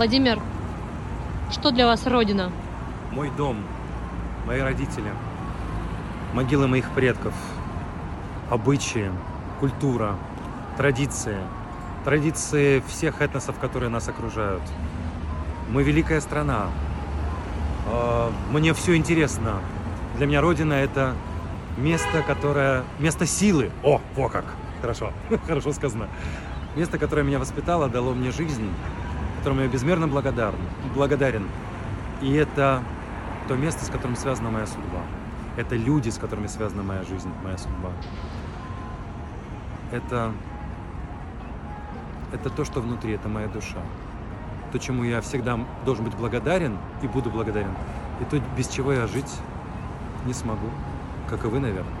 Владимир, что для вас Родина? Мой дом, мои родители, могилы моих предков, обычаи, культура, традиции, традиции всех этносов, которые нас окружают. Мы великая страна. А, Мне все интересно. Для меня Родина это место, которое... Место силы. О, во как! Хорошо, хорошо сказано. Место, которое меня воспитало, дало мне жизнь, которому я безмерно благодарен. благодарен. И это то место, с которым связана моя судьба. Это люди, с которыми связана моя жизнь, моя судьба. Это, это то, что внутри, это моя душа. То, чему я всегда должен быть благодарен и буду благодарен. И то, без чего я жить не смогу. Как и вы, наверное.